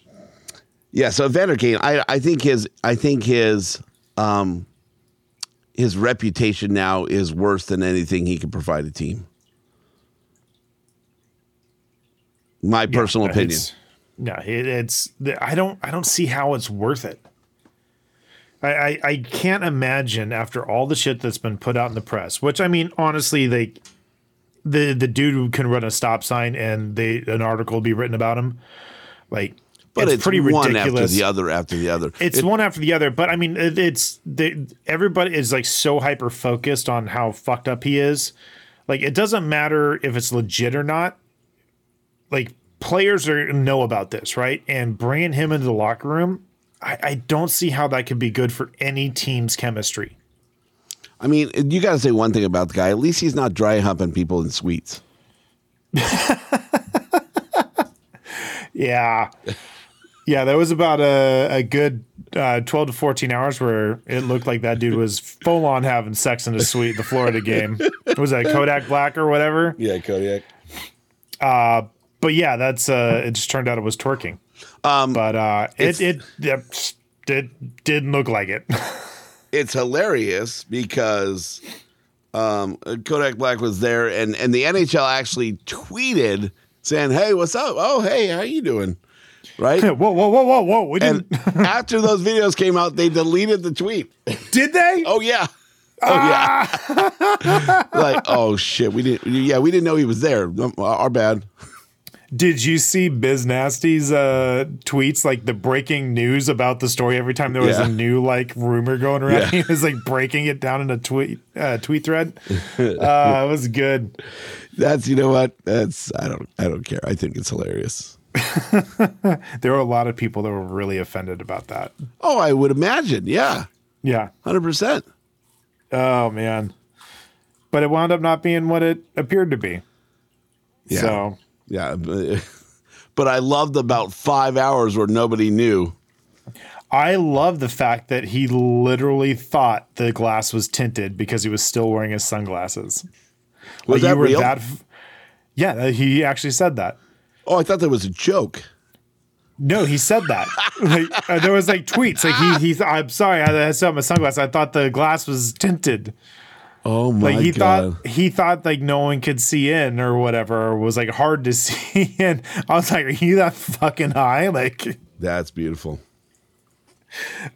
Yeah. So Vander Kane, I I think his I think his um his reputation now is worse than anything he could provide a team. My personal opinion. it's- No, it, it's. I don't. I don't see how it's worth it. I, I I can't imagine after all the shit that's been put out in the press. Which I mean, honestly, they the the dude who can run a stop sign and they an article will be written about him. Like, But it's, pretty one ridiculous. after the other after the other. It's It- one after the other, but I mean, it, it's the, everybody is like so hyper focused on how fucked up he is. Like, it doesn't matter if it's legit or not. Like, players are know about this, right? And bringing him into the locker room, I, I don't see how that could be good for any team's chemistry. I mean, you got to say one thing about the guy. At least he's not dry humping people in suites. Yeah. Yeah, that was about a, a good uh, 12 to 14 hours where it looked like that dude was full on having sex in his suite, the Florida game. was that Kodak Black or whatever? Yeah, Kodiak. But yeah, that's uh it just turned out it was twerking. Um but uh it it, it it didn't look like it. It's hilarious because um, Kodak Black was there, and and the NHL actually tweeted saying, "Hey, what's up? Oh, hey, how you doing?" Right. whoa, whoa, whoa, whoa, whoa. We didn't after those videos came out, they deleted the tweet. did they? Oh yeah. Oh yeah. like oh shit, we didn't. Yeah, we didn't know he was there. Our bad. Did you see Biz Nasty's uh tweets like the breaking news about the story every time there was Yeah. a new like rumor going around? Yeah. He was like breaking it down in a tweet uh tweet thread. Uh it was good. That's you know what. That's I don't I don't care. I think it's hilarious. there were a lot of people that were really offended about that. Oh, I would imagine. Yeah, Yeah. hundred percent. Oh man. But it wound up not being what it appeared to be. Yeah. So Yeah, but, I loved about five hours where nobody knew. I love the fact that he literally thought the glass was tinted because he was still wearing his sunglasses. Was Like, that you were real? f- yeah, he actually said that. Oh, I thought that was a joke. No, he said that. like, uh, there was like tweets like he he. I'm sorry, I had some my sunglasses. I thought the glass was tinted. Oh my Like he god! thought he thought like no one could see in or whatever or was like hard to see. And I was like, are you that fucking high? Like That's beautiful.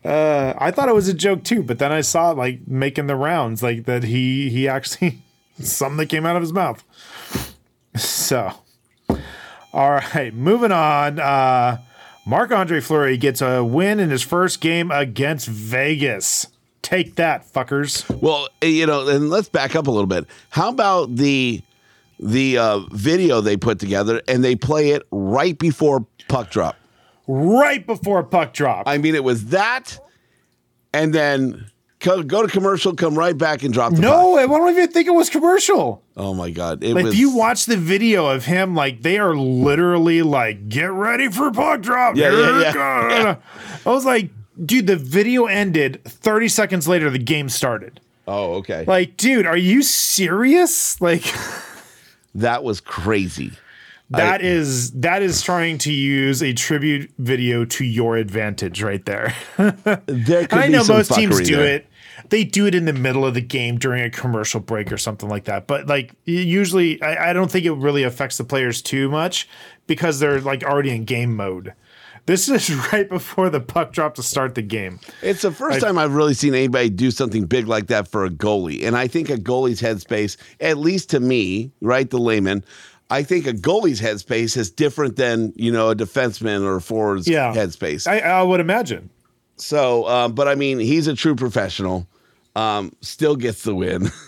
uh, I thought it was a joke too, but then I saw it like making the rounds, like that he he actually something that came out of his mouth. So, all right, moving on. Uh, Marc Andre Fleury gets a win in his first game against Vegas. Take that, fuckers. Well, you know, and let's back up a little bit. How about the the uh, video they put together and they play it right before puck drop? Right before puck drop. I mean, it was that, and then go to commercial, come right back and drop the no, I don't even think it was commercial. Oh my god! It Like was. if you watch the video of him, like they are literally like, "Get ready for puck drop." Yeah, yeah, yeah, yeah. I was like, "Dude, the video ended. Thirty seconds later, the game started." oh, okay. Like, dude, are you serious? Like, that was crazy. that is that is trying to use a tribute video to your advantage right there. There could I be know some most teams do there. it. They do it in the middle of the game during a commercial break or something like that. But like usually, I, I don't think it really affects the players too much because they're like already in game mode. This is right before the puck drop to start the game. It's the 1st I- time I've really seen anybody do something big like that for a goalie. And I think a goalie's headspace, at least to me, right, the layman, I think a goalie's headspace is different than, you know, a defenseman or a forward's Yeah, headspace. I, I would imagine. so, um, but I mean, he's a true professional. Um, still gets the win.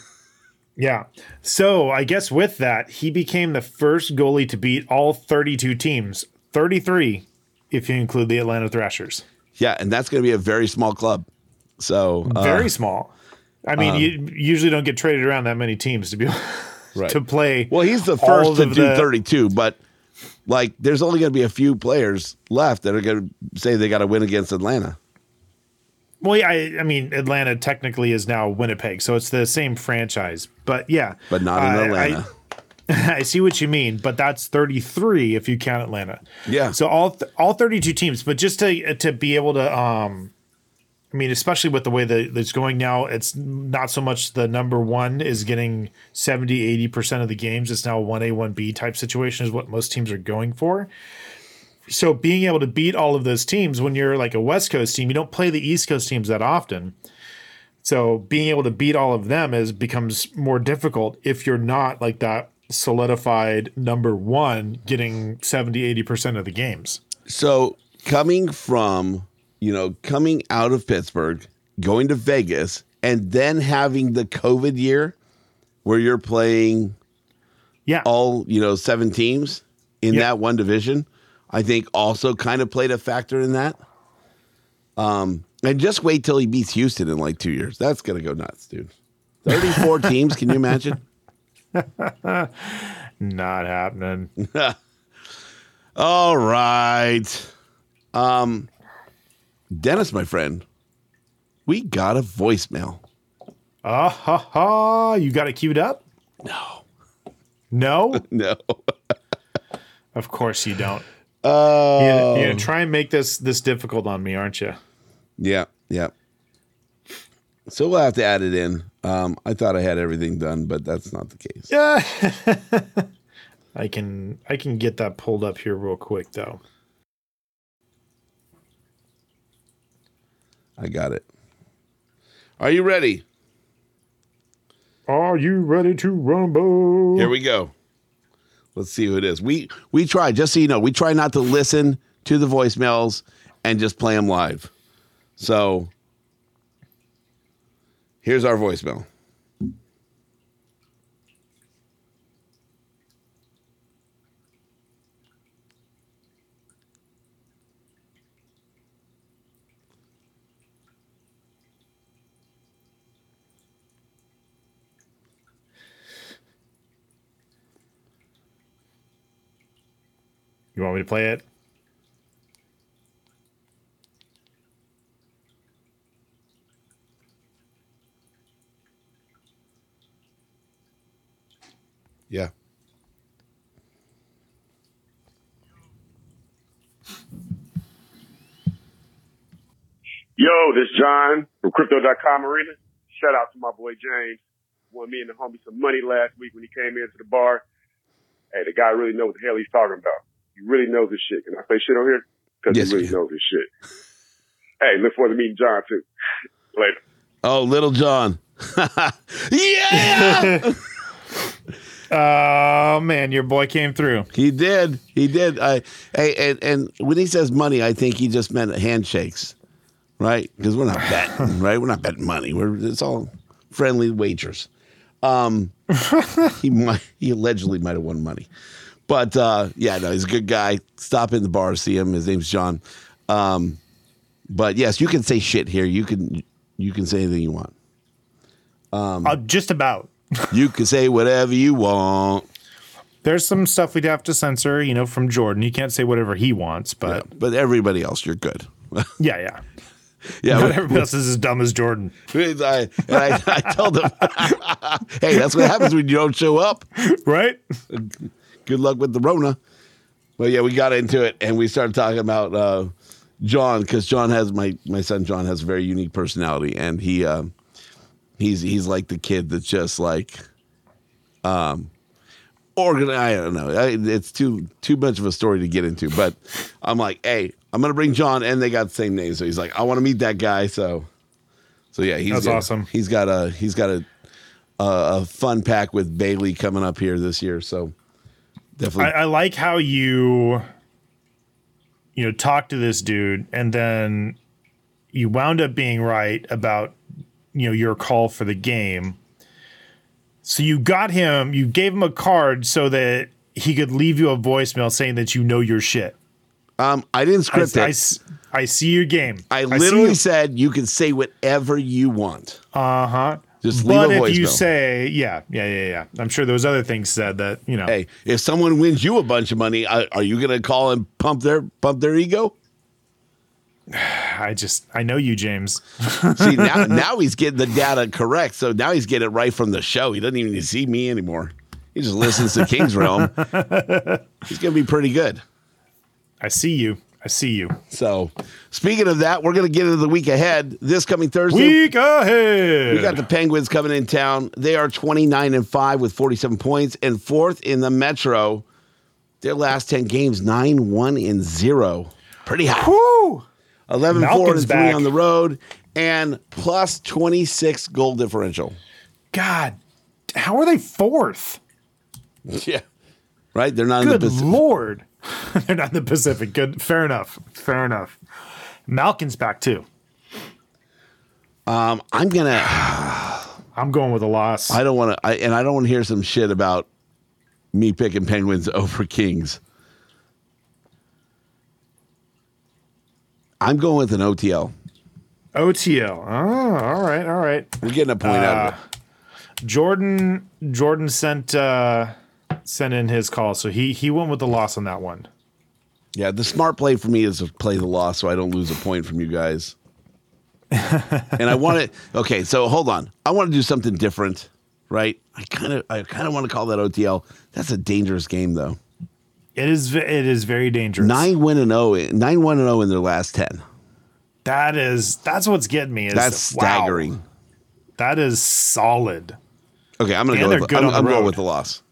Yeah. So I guess with that, he became the first goalie to beat all 32 teams, 33 if you include the Atlanta Thrashers. yeah, and that's going to be a very small club. So, uh, Very small. I mean, you usually don't get traded around that many teams to be Right. to play. well, he's the first to do the- 32, but like, there's only going to be a few players left that are going to say they got to win against Atlanta. Well, yeah, I, I mean, Atlanta technically is now Winnipeg, so it's the same franchise. But yeah, But not in I- I- Atlanta. I see what you mean, but that's 33 if you count Atlanta. Yeah. So all th- all 32 teams, but just to to be able to um I mean, especially with the way that it's going now, it's not so much the number 1 is getting 70 80% of the games. It's now a 1A 1B type situation is what most teams are going for. So being able to beat all of those teams when you're like a West Coast team, you don't play the East Coast teams that often. So being able to beat all of them is becomes more difficult if you're not like that solidified number one getting 70 80% of the games. So coming from, you know, coming out of Pittsburgh, going to Vegas, and then having the COVID year where you're playing Yeah. all, you know, seven teams in Yeah. that one division, I think also kind of played a factor in that. Um, and just wait till he beats Houston in like two years. That's gonna go nuts, dude. 34 teams, can you imagine? Not happening. All right. Um Dennis, my friend, we got a voicemail. Ah ha ha. You got it queued up? No. No? No. of course you don't. Oh. You're, you're gonna try and make this this difficult on me, aren't you? Yeah, yeah. So we'll have to add it in. Um, I thought I had everything done, but that's not the case. Yeah. I can I can get that pulled up here real quick though. I got it. Are you ready? Are you ready to rumble? Here we go. Let's see who it is. We we try, just so you know, we try not to listen to the voicemails and just play them live. So here's our voicemail. You want me to play it? Yeah. Yo, this is John from Crypto.com Arena. Shout out to my boy James. Won me and the homie some money last week when he came into the bar. Hey, the guy really knows what the hell he's talking about. He really knows his shit. Can I say shit on here? Because Yes, he really you can. knows his shit. hey, look forward to meeting John too. Later. Oh, Little John. yeah. Oh man, your boy came through. he did. He did. I hey, and, and when he says money, I think he just meant handshakes, right? Because we're not betting, right? We're not betting money. We're it's all friendly wagers. Um, he might he allegedly might have won money, but uh, yeah, no, he's a good guy. Stop in the bar, see him. His name's John. Um, but yes, you can say shit here. You can you can say anything you want. Uh, just about. You can say whatever you want. There's some stuff we'd have to censor, you know, from Jordan. You can't say whatever he wants, but But everybody else, you're good. yeah, yeah. yeah, Not everybody else is as dumb as Jordan, I, and I, I told him, hey, that's what happens when you don't show up. right? Good luck with the Rona. But yeah, we got into it and we started talking about uh, John because John has my my son John has a very unique personality and he uh, he's he's like the kid that's just like um organized. I don't know. I, it's too too much of a story to get into. But I'm like, hey, I'm gonna bring John, and they got the same name, so he's like, I want to meet that guy. So so yeah, he's That's got- awesome. He's got a he's got a a, a fun pack with Bailey coming up here this year. So definitely. I, I like how you, you know, talk to this dude, and then you wound up being right about, you know, your call for the game. So you got him, you gave him a card so that he could leave you a voicemail saying that you know your shit. Um, I didn't script I it. s- I see your game. I see literally said you can say whatever you want. Uh huh. Just leave but a if you say, yeah, yeah, yeah, yeah. I'm sure there was other things said that you know. Hey, if someone wins you a bunch of money, are, are you going to call and pump their pump their ego? I just I know you, James. See now, now he's getting the data correct. So now he's getting it right from the show. He doesn't even see me anymore. He just listens to King's Realm. He's going to be pretty good. I see you. I see you. So, speaking of that, we're going to get into the week ahead. This coming Thursday, Week ahead. We got the Penguins coming in town. They are 29 and 5 with 47 points and fourth in the Metro. Their last 10 games, 9 1 and 0. Pretty high. Woo! 11 4 Malkin's and 3 back. on the road and plus 26 goal differential. God, how are they fourth? Yeah. Right? They're not in Good the Pacific. lord. They're not in the Pacific. Good. Fair enough. Fair enough. Malkin's back too. Um, I'm going to, I'm going with a loss. I don't want to, I, and I don't want to hear some shit about me picking Penguins over Kings. I'm going with an OTL. OTL. Oh, all right. All right. We're getting a point out of it. Jordan. Jordan sent uh, sent in his call, so he he went with the loss on that one. Yeah, the smart play for me is to play the loss so I don't lose a point from you guys. and I want to okay, so hold on. I want to do something different, right? I kind of I kind of want to call that OTL. That's a dangerous game though. It is. It is very dangerous. 9 win and 0, 9 1 and 0 in their last 10. That is. That's what's getting me. Is That's wow, staggering. that is solid. Okay, I'm going to And go with I'm, I'm going with the loss.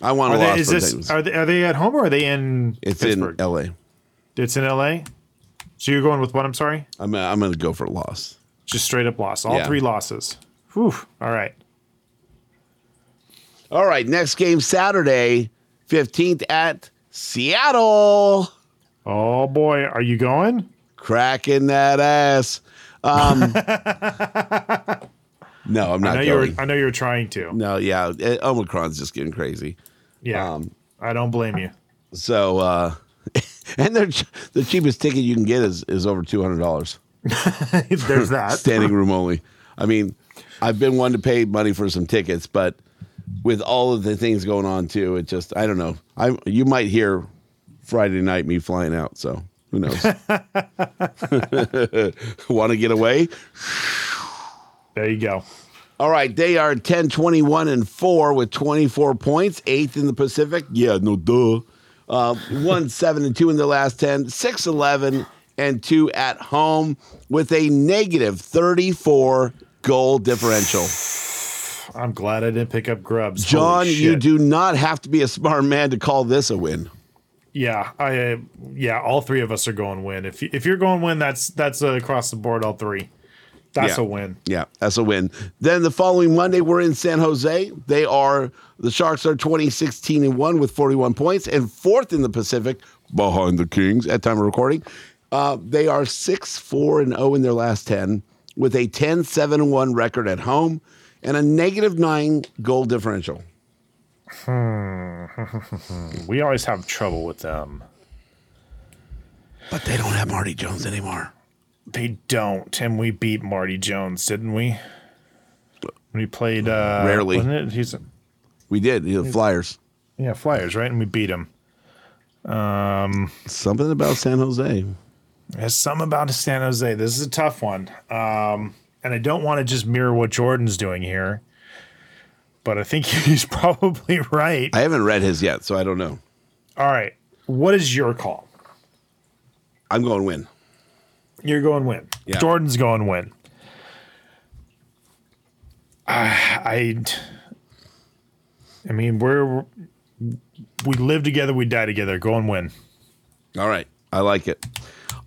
I want a Are loss is this? Are they, are they at home or are they in? It's Pittsburgh? in LA. It's in LA. So you're going with what? I'm sorry. I'm I'm going to go for a loss. Just straight up loss. All Yeah. three losses. Whew. All right. All right, next game Saturday, 15th at Seattle. Oh boy, are you going? cracking that ass. Um, no, I'm I not know you were. going. I know you were trying to. No, yeah, eh, Omicron's just getting crazy. Yeah. Um, I don't blame you. So, uh, and they're, ch- the cheapest ticket you can get is, is over two hundred dollars, There's that. standing room only. I mean, I've been one to pay money for some tickets, but with all of the things going on too, it just I don't know. I you might hear Friday night, me flying out. So who knows? Want to get away? There you go. All right, they are 10, 21, and 4 with 24 points, eighth in the Pacific. Yeah, no duh. Uh, 1, 7, and 2 in the last 10, 6, 11, and 2 at home with a negative 34 goal differential. I'm glad I didn't pick up grubs. John, you do not have to be a smart man to call this a win. Yeah, I uh, yeah, all three of us are going win. If if you're going win, that's that's uh, across the board. All three. That's Yeah. a win. Yeah, that's a win. Then the following Monday, we're in San Jose. They are the Sharks are 2016 and one with 41 points and fourth in the Pacific behind the Kings at time of recording. Uh, they are six four and zero in their last 10 with a 10 7 and one record at home and a negative nine goal differential. Hmm. we always have trouble with them. But they don't have Marty Jones anymore. They don't, and we beat Marty Jones, didn't we? We played uh, Rarely. Wasn't it? He's We did the Flyers. yeah, Flyers, right? And we beat him. Um, Something about San Jose. There's some about San Jose. This is a tough one. Um, and I don't want to just mirror what Jordan's doing here, but I think he's probably right. I haven't read his yet, so I don't know. All right. What is your call? I'm going win. You're going win. Yeah. Jordan's going win. I, I, I mean, we're we live together, we die together. Go and win. All right. I like it.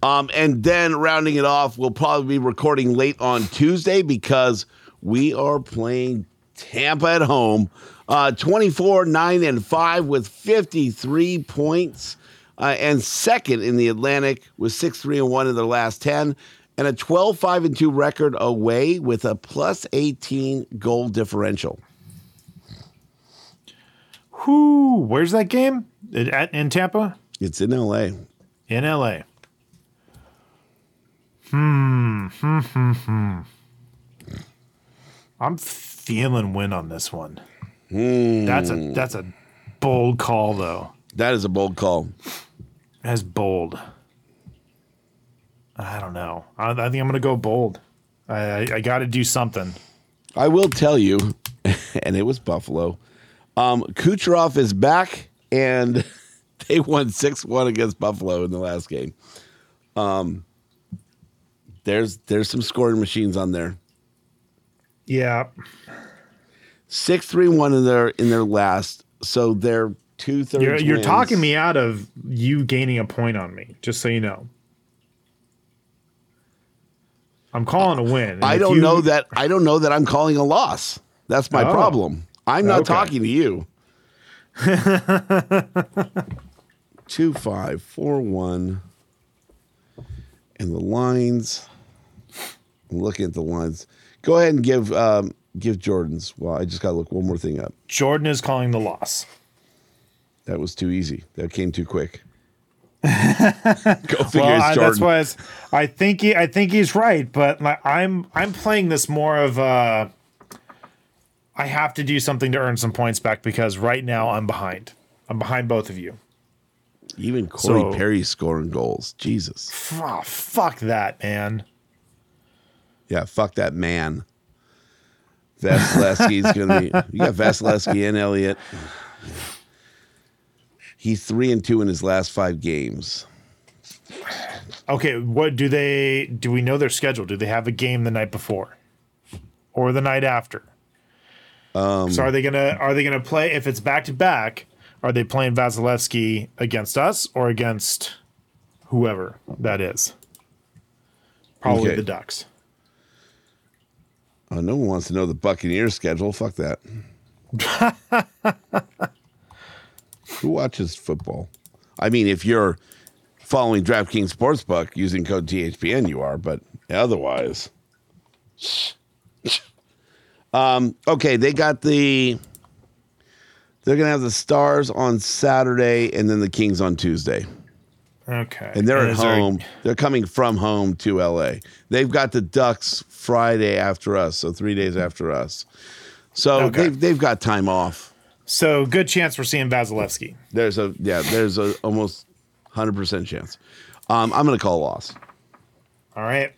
Um, and then rounding it off, we'll probably be recording late on Tuesday because we are playing Tampa at home. Uh, 24, 9, and 5 with 53 points. Uh, and second in the Atlantic with 6, 3, and 1 in their last 10. And a 12, 5, and 2 record away with a plus 18 goal differential. Who? Where's that game? At in Tampa? It's in LA. In LA. Hmm. Hmm. Hmm. Hmm. I'm feeling win on this one. That's a that's a bold call though. That is a bold call. That's bold. I don't know. I, I think I'm gonna go bold. I I, I got to do something. I will tell you, and it was Buffalo. Um, Kucherov is back, and they won six one against Buffalo in the last game. Um, there's there's some scoring machines on there. Yeah. Six three one in their in their last, so they're two thirds. You're, you're talking me out of you gaining a point on me. Just so you know. I'm calling a win. I don't you- know that. I don't know that I'm calling a loss. That's my Oh. problem. I'm not Okay. talking to you. Two five four one, and the lines. I'm looking at the lines. Go ahead and give um, give Jordan's. Well, I just got to look one more thing up. Jordan is calling the loss. That was too easy. That came too quick. Go figure. well, I, that's why I think he, I think he's right, but like, I'm I'm playing this more of uh I have to do something to earn some points back because right now I'm behind. I'm behind both of you. Even Corey So- Perry scoring goals. Jesus. Oh, fuck that, man. Yeah, fuck that man. Vasilevskiy's gonna be. You got Vasilevsky and Elliott. He's three and two in his last five games. Okay, what do they do we know their schedule? Do they have a game the night before? Or the night after? Um, so are they gonna are they gonna play if it's back to back? Are they playing Vasilevskiy against us or against whoever that is? Probably Okay. the Ducks. Oh, no one wants to know the Buccaneers schedule. Fuck that. Who watches football? I mean, if you're following DraftKings Sportsbook using code THPN, you are, but otherwise. Um, okay, they got the. They're gonna have the Stars on Saturday, and then the Kings on Tuesday. Okay. And they're at is there- home. They're coming from home to LA. They've got the Ducks Friday after us, so three days after us. So Okay. they've they've got time off. So good chance we're seeing Vasilevskiy. There's a yeah. There's a almost hundred percent chance. Um, I'm going to call a loss. All right.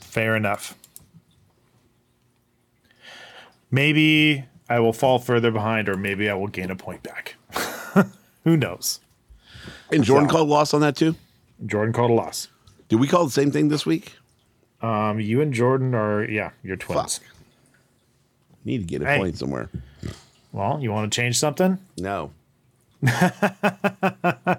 Fair enough. Maybe I will fall further behind, or maybe I will gain a point back. Who knows? And Jordan So- called loss on that too. Jordan called a loss. Did we call the same thing this week? Um, you and Jordan are yeah, you're twins. Need to get a Hey. point somewhere. Well, you want to change something? No. I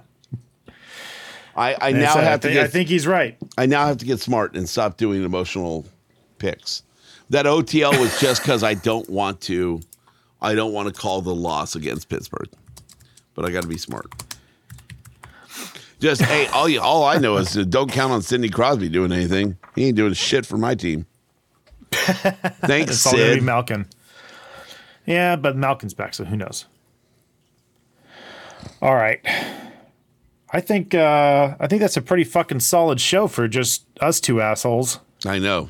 I And now so I have to get I think he's right. I now have to get smart and stop doing emotional picks. That OTL was just because I don't want to. I don't want to call the loss against Pittsburgh, but I got to be smart. Just hey, all you, all I know is don't count on Sidney Crosby doing anything. He ain't doing shit for my team. Thanks, It's all be Sid. Malkin. Yeah, but Malkin's back, so who knows? All right. I think uh, I think that's a pretty fucking solid show for just us two assholes. I know.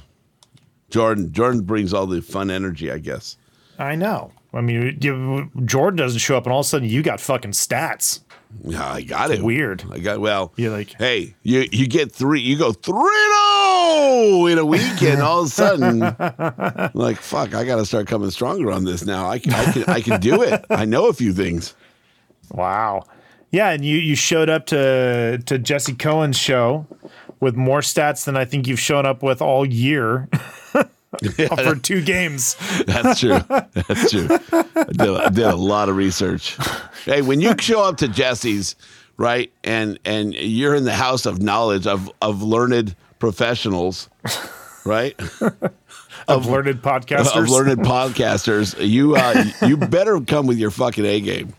Jordan Jordan brings all the fun energy, I guess. I know. I mean, you, Jordan doesn't show up, and all of a sudden you got fucking stats. Yeah, I got it. Weird. I got well. You're like, hey, you you get three, you go three zero in a weekend. all of a sudden, like fuck, I got to start coming stronger on this now. I can, I can I can do it. I know a few things. Wow. Yeah, and you you showed up to to Jesse Cohen's show with more stats than I think you've shown up with all year for two games. That's true. That's true. I did, I did a lot of research. Hey, when you show up to Jesse's, right, and and you're in the house of knowledge of of learned professionals, right? Of learned podcasters. of learned podcasters. You uh, you better come with your fucking A game.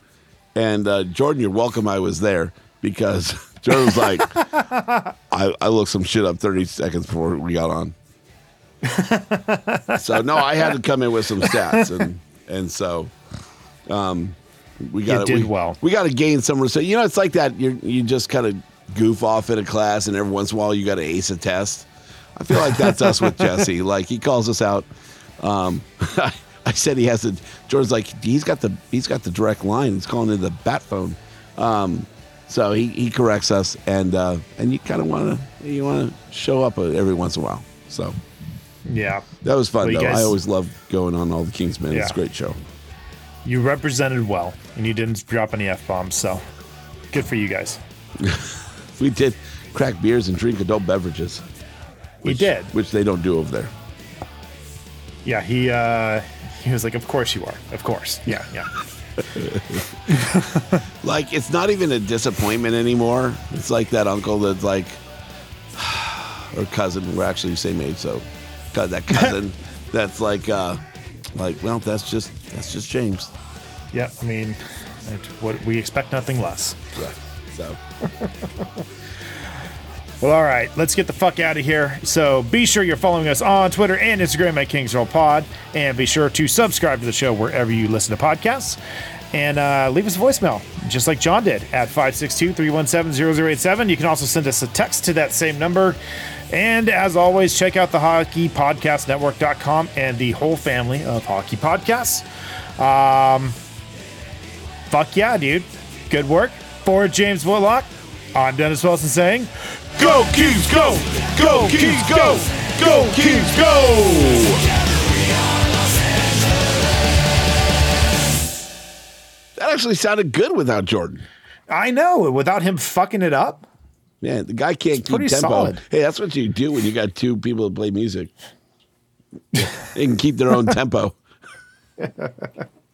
And uh, Jordan, you're welcome. I was there because Jordan was like, I, I looked some shit up 30 seconds before we got on. so no, I had to come in with some stats, and and so um, we got did we, well. We got to gain some respect. You know, it's like that. You you just kind of goof off in a class, and every once in a while you got to ace a test. I feel like that's us with Jesse. Like he calls us out. Um, I said he has to. George's like he's got the he's got the direct line. He's calling it the bat phone. Um, so he, he corrects us, and uh, and you kind of want to you want to show up every once in a while. So Yeah. that was fun Well, though. guys- I always love going on all the Kingsmen. It's a great show. You represented well, and you didn't drop any f bombs. So good for you guys. We did crack beers and drink adult beverages. We did. which they don't do over there. Yeah, he uh, he was like, "Of course you are. Of course. Yeah, yeah." Like it's not even a disappointment anymore. It's like that uncle that's like, or cousin. We're actually the same age, so that cousin that's like, uh, like, well, that's just that's just James. Yeah, I mean, it- what we expect nothing less. Yeah. So Well, all right, let's get the fuck out of here. So be sure you're following us on Twitter and Instagram at Kings Realm Pod, and be sure to subscribe to the show wherever you listen to podcasts. And uh, leave us a voicemail, just like John did, at 562 317 0087. You can also send us a text to that same number. And as always, check out the Hockey Podcast Network.com and the whole family of hockey podcasts. Um, fuck yeah, dude. Good work. For James Whitlock, I'm Dennis Wilson saying, Go Kings, go! Go Kings, go! Go Kings, go! that actually sounded good without Jordan. I know, without him fucking it up. Yeah, the guy can't keep tempo. solid. Hey, that's what you do when you got two people that play music. they can keep their own tempo.